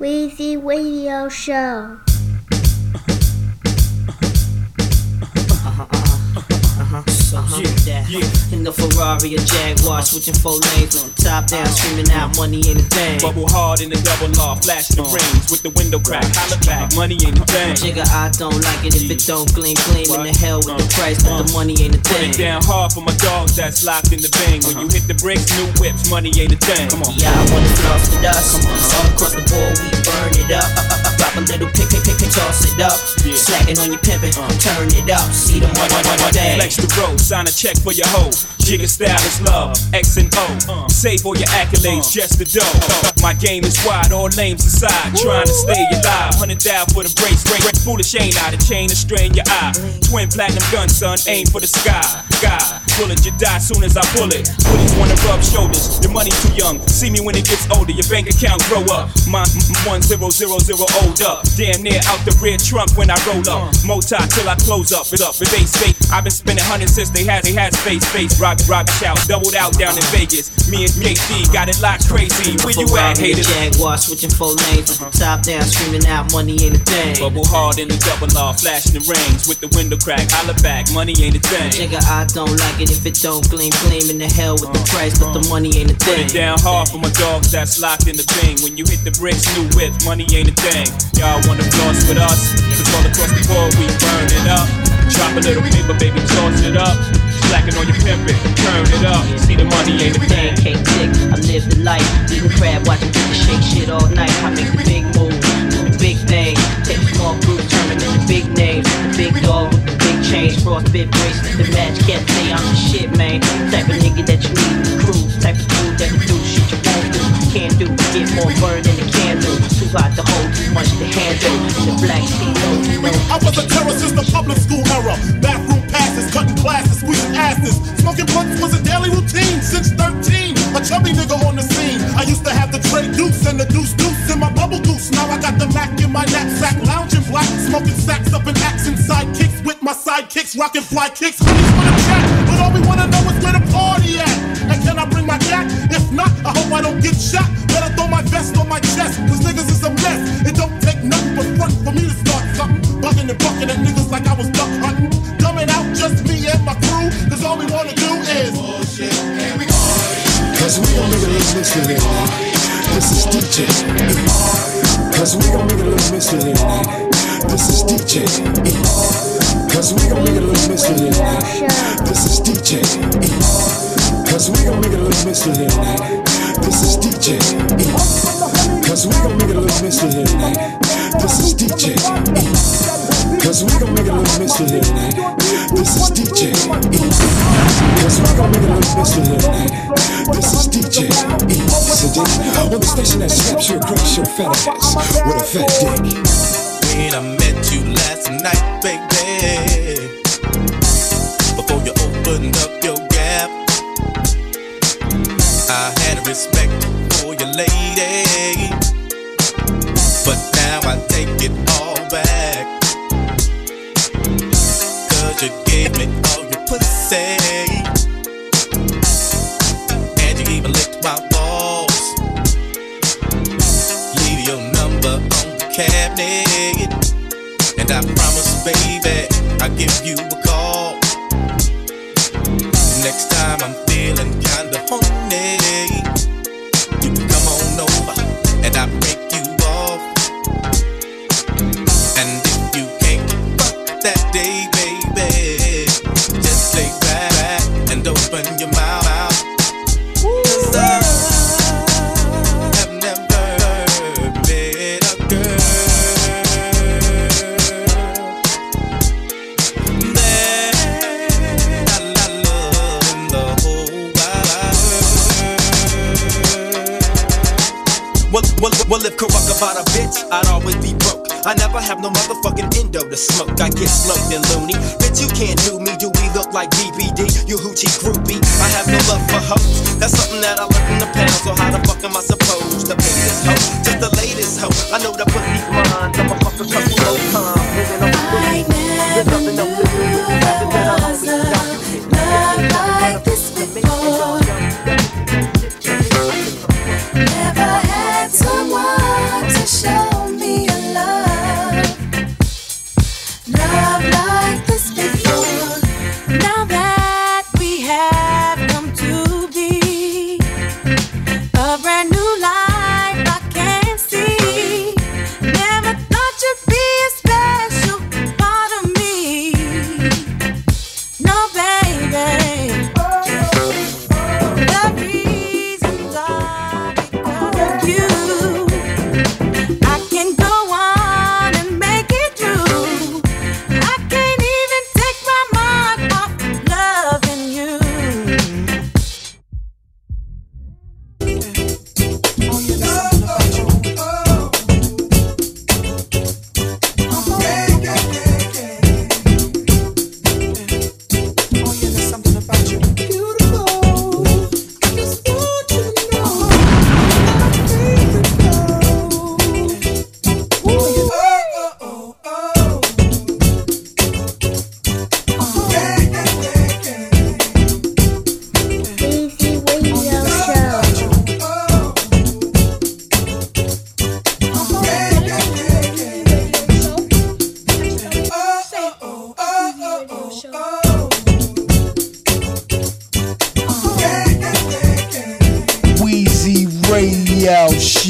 Weezy Radio Show. Yeah, yeah. In the Ferrari or Jaguar, switching four lanes top down, screaming out, money ain't a thing. Bubble hard in the double law, flash the uh. rings with the window crack, holla back, money ain't a thing. Jigga, I don't like it if it don't gleam, gleam in the hell with the uh. price, but the uh. money ain't a Put thing. it down hard for my dogs that's locked in the bang. When you uh-huh. hit the bricks, new whips, money ain't a thing. Come on. Yeah, I wanna floss with us. All across the board, we burn it up. Uh, uh, uh, a little pick, pick, pick, pick, toss it up. Yeah. Slacking on your pimpin', turn it up. See the money, money, money, day. Flex the road, sign a check for your hoe. Jigga style is love, X and O. Save all your accolades, just the dough. My game is wide, all names aside. Trying to stay alive, hundred down for the brace. Break, break, foolish ain't out, a chain to strain your eye. Twin platinum gun, son, aim for the sky. God, bullet, you die soon as I pull it. Bullies wanna rub shoulders, your money too young. See me when it gets older, your bank account grow up. My one zero zero zero old up. Damn near out the rear trunk when I roll up. Mota till I close up. It up, it base fake. I've been spending hundreds since they had they had space face. Rock, rock, shout, doubled out down in Vegas. Me and JD got it locked crazy. Where you at, haters? Jaguar, switching four lanes the top down, screaming out, money ain't a thing. Bubble hard in the double law, flashing the rings with the window crack. Holla back, money ain't a thing. Jigga, I don't like it if it don't gleam, gleam in the hell with the price, but the money ain't a Put thing. it down hard for my dogs that's locked in the thing. When you hit the bricks, new whip, money ain't a thing. Y'all wanna floss with us? Cause all across the board we burn it up. Drop a little paper, baby, toss it up. Slacking on your pimpin', turn it up. See the money ain't a thing. Pancake tick, I live the life. Eating crab, watching people shake shit all night. I make the big move, do the big thing. Take the small group, turn into big names. The big dog chains, frostbit bracelet, the match. Can't say I'm the shit, man. Type of nigga that you need to crew. Type of dude that can do shit you won't do. Can't do, get more burned than it candle. Too hot to hold, too much to handle. The black sea, no, know. I was a terror since the public school era. Bathroom passes, cutting classes, squeezing asses. Smoking blunts was a daily routine since 13. A chubby nigga on the scene. I used to have the tray deuce and the deuce deuce in my bubble goose. Now I got the Mac my sidekicks, rocking fly kicks. Honeys wanna chat, but all we wanna know is where the party at. And can I bring my cat? If not, I hope I don't get shot. Better throw my vest on my chest, cause niggas is a mess. It don't take nothing but front for me to start something. Bugging and bucking at niggas like I was duck hunting. Dumbing out just me and my crew, cause all we wanna do is bullshit and we Cause we gon' make a little mystery tonight. This is DJ. Cause we gon' make a little mystery. This is DJ. Cause we gon' make a little mystery tonight. This is DJ. E. Cause we gon' make a little mystery tonight. This is DJ. E. Cause we gon' make a little mystery tonight. This is DJ. Cause we gon' make a little mystery tonight. This is DJ. Cause we gon' make a little mystery tonight. This is DJ. Listen, on the station that slaps your across your fat with a fat dick. when I met you last night, baby. Before you opened up your gap, I had respect for your lady. But now I take it all back. Cause you gave me all your pussy. And you even licked my balls. Leave your number on the cabinet. And I promise, baby, I'll give you a call. Next time I'm feeling kinda horny, Well, well, well, if Karuck about a bitch, I'd always be broke. I never have no motherfucking endo to smoke. I get smoked and loony. Bitch, you can't do me. Do we look like BBD? You hoochie groupie. I have no love for hoes. That's something that I learned in the past. So how the fuck am I supposed to pay this hoe? Just the latest hoe. I know the pussy's mine. I'm a fucking couple low time.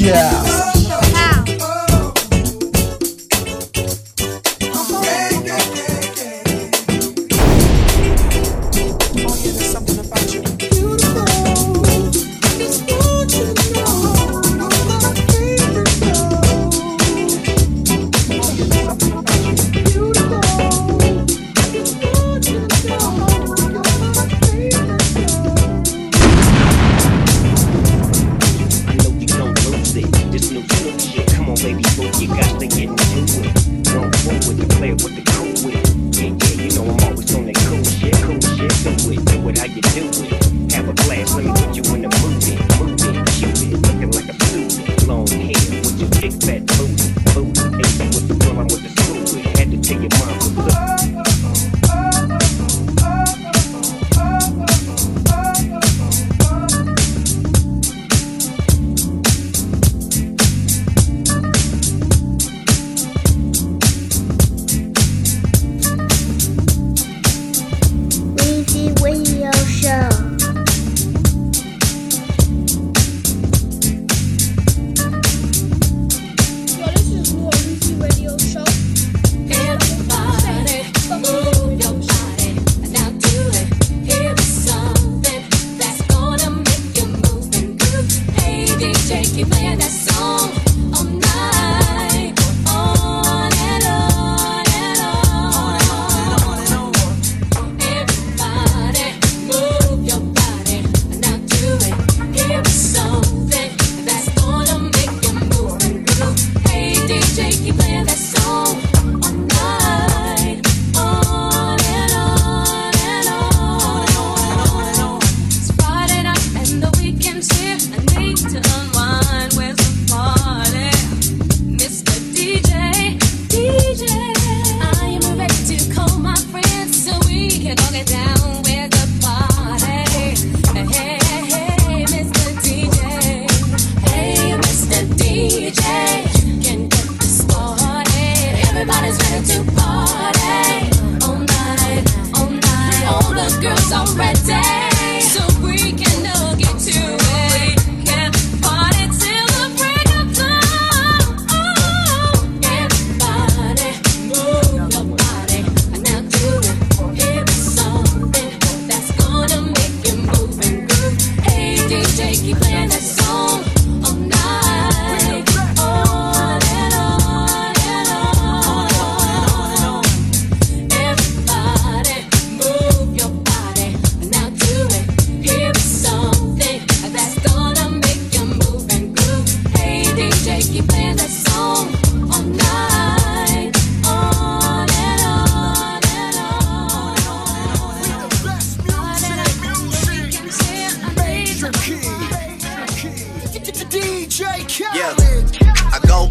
Yeah.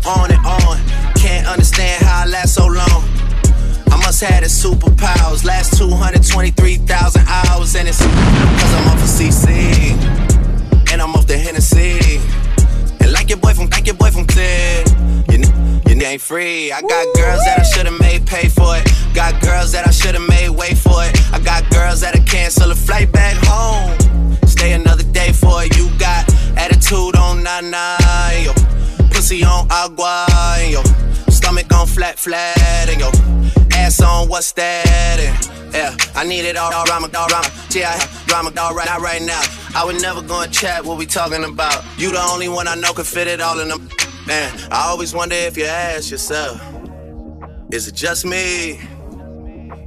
on and on. Can't understand how I last so long. I must have the superpowers. Last 223,000 hours, and it's cause I'm off of CC. And I'm off the Hennessy. And like your boy from, like your boy from Clear. You, you ain't free. I got girls that I should've made pay for it. Got girls that I should've made wait for it. I got girls that'll cancel a flight back home. Stay another day for it. You got attitude on 99. Yo. Radio Show. chat, what we talking about? You the only one I know can fit it all in them. Man, I always wonder if you ask yourself, is it just me?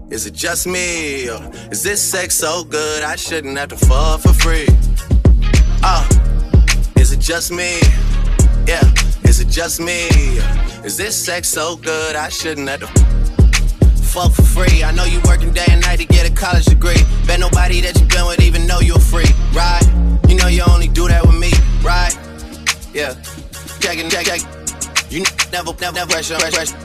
Is it just me? Or is this sex so good I shouldn't have to fuck for free? Uh, is it just me? Yeah, it just me? Is this sex so good I shouldn't have fuck for free? I know you working day and night to get a college degree. Bet nobody that you been with even know you're free, right? You know you only do that with me, right? Yeah. Checking, check, check. You never, never, never pressure, pressure.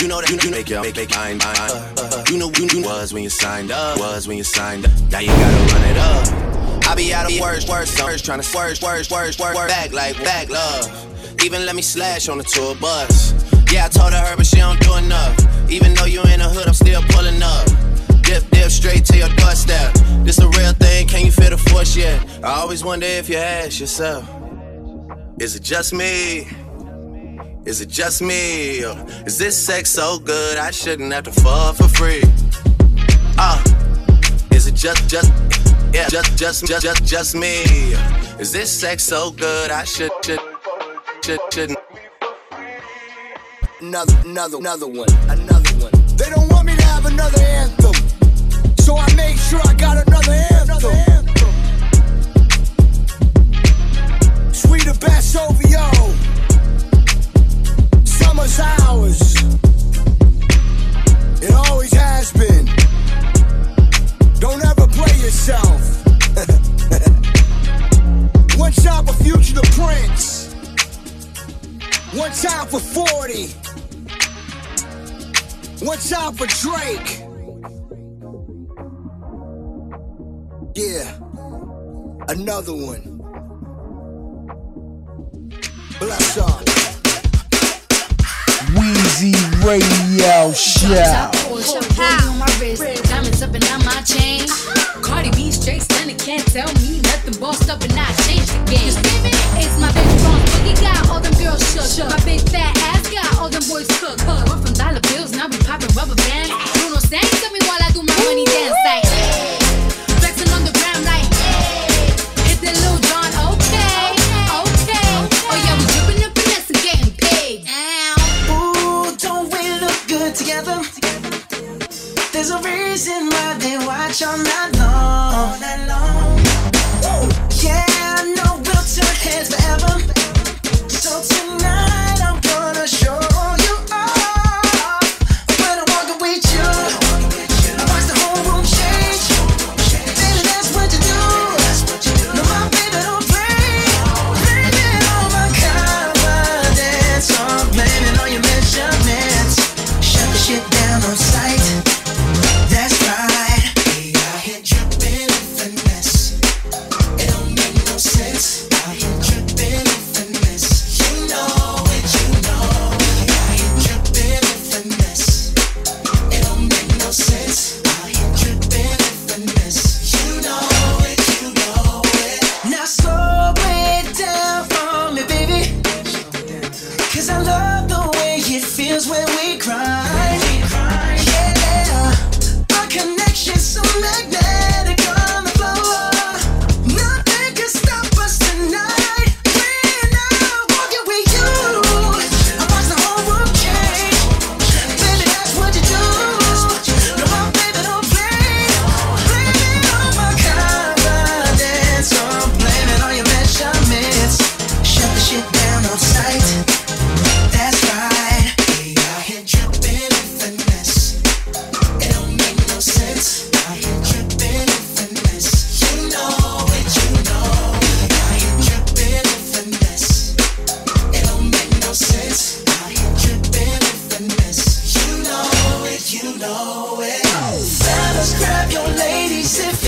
You know that you, you make your make, make mind, mind. Uh, uh, you know you, you was when you signed up, was when you signed up. Now you gotta run it up. I be out of words, words, words, trying to swerve, words, words, words, back like back love. Even let me slash on the tour bus. Yeah, I told her, but she don't do enough. Even though you in the hood, I'm still pulling up. Dip, dip, straight to your doorstep. This a real thing, can you feel the force yet? I always wonder if you ask yourself, Is it just me? Is it just me? Is this sex so good I shouldn't have to fuck for free? Uh, is it just, just, yeah, just, just, just, just, just me? Is this sex so good I should, should, Another, another, another one, another one. They don't want me to have another anthem, so I made sure I got another anthem. Sweeter best OVO. Summer's ours. It always has been. Don't ever play yourself. One time for Future the Prince. One time for 40. One time for Drake. Yeah. Another one. Bless up. Weezy Radio Show. Power on my wrist, diamonds up and down my chain. Cardi B straight stunning, can't tell me nothing. Bossed up and I changed the game. It's my big strong boogie got all them girls shook. My big fat ass got all them boys cooked. We're from dollar bills, now we popping rubber bands. Bruno sang to me while know it. Fellas, grab your ladies if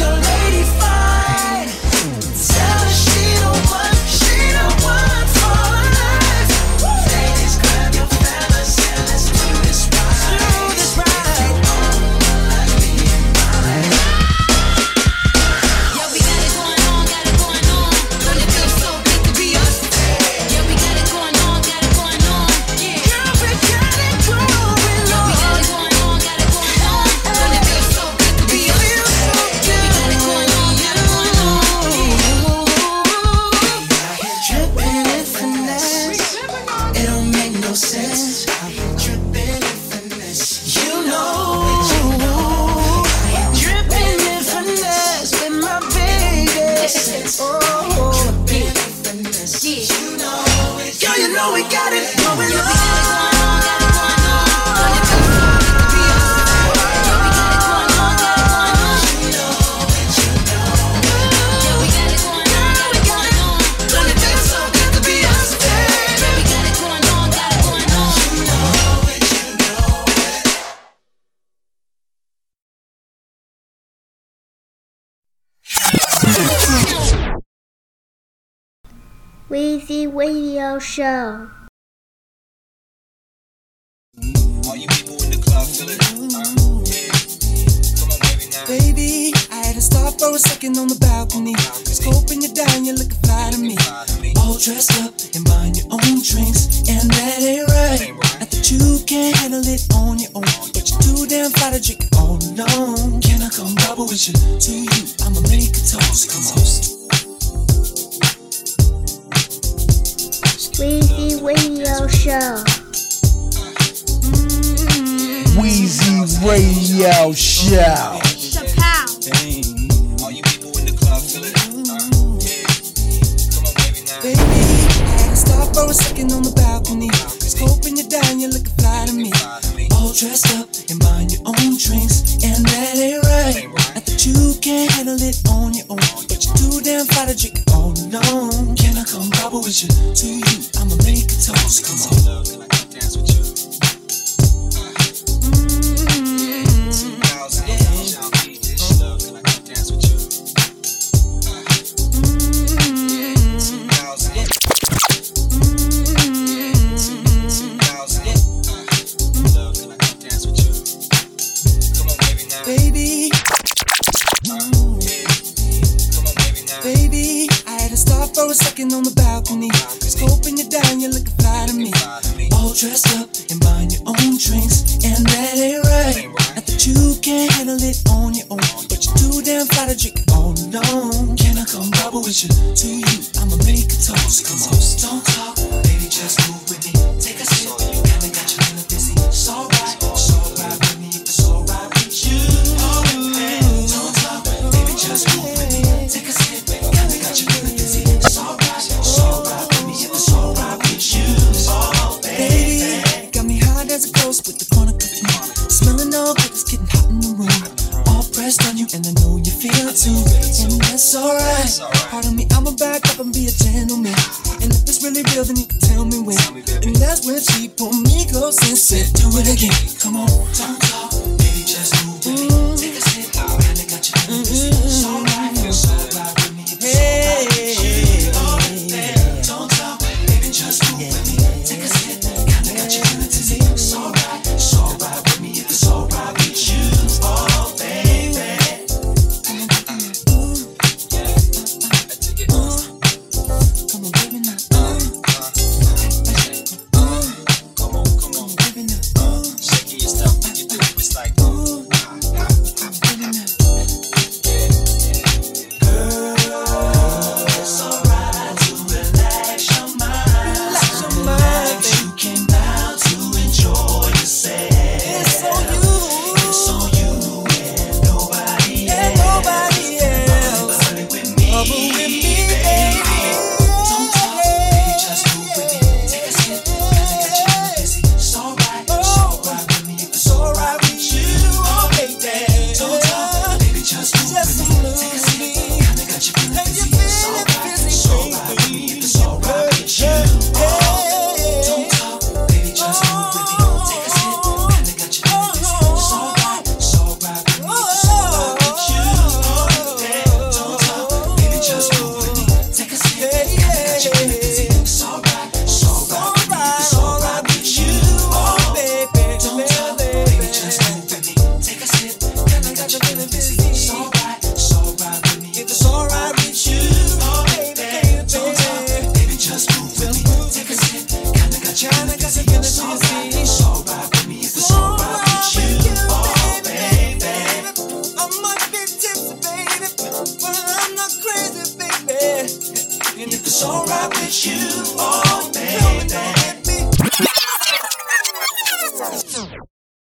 Weezy Radio Show. Baby, I had to stop for a second on the balcony. Scoping you down, you looking fly to me. All dressed up and buying your own drinks, and that ain't right. Not that you can't handle it on your own, but you're too damn fly to drink all alone. Can I come double with you? To you, I'ma make a toast. Come on. Weezy Radio Show. Weezy Radio Show. Baby, stop for a second on the balcony. Just hoping you're down, you're looking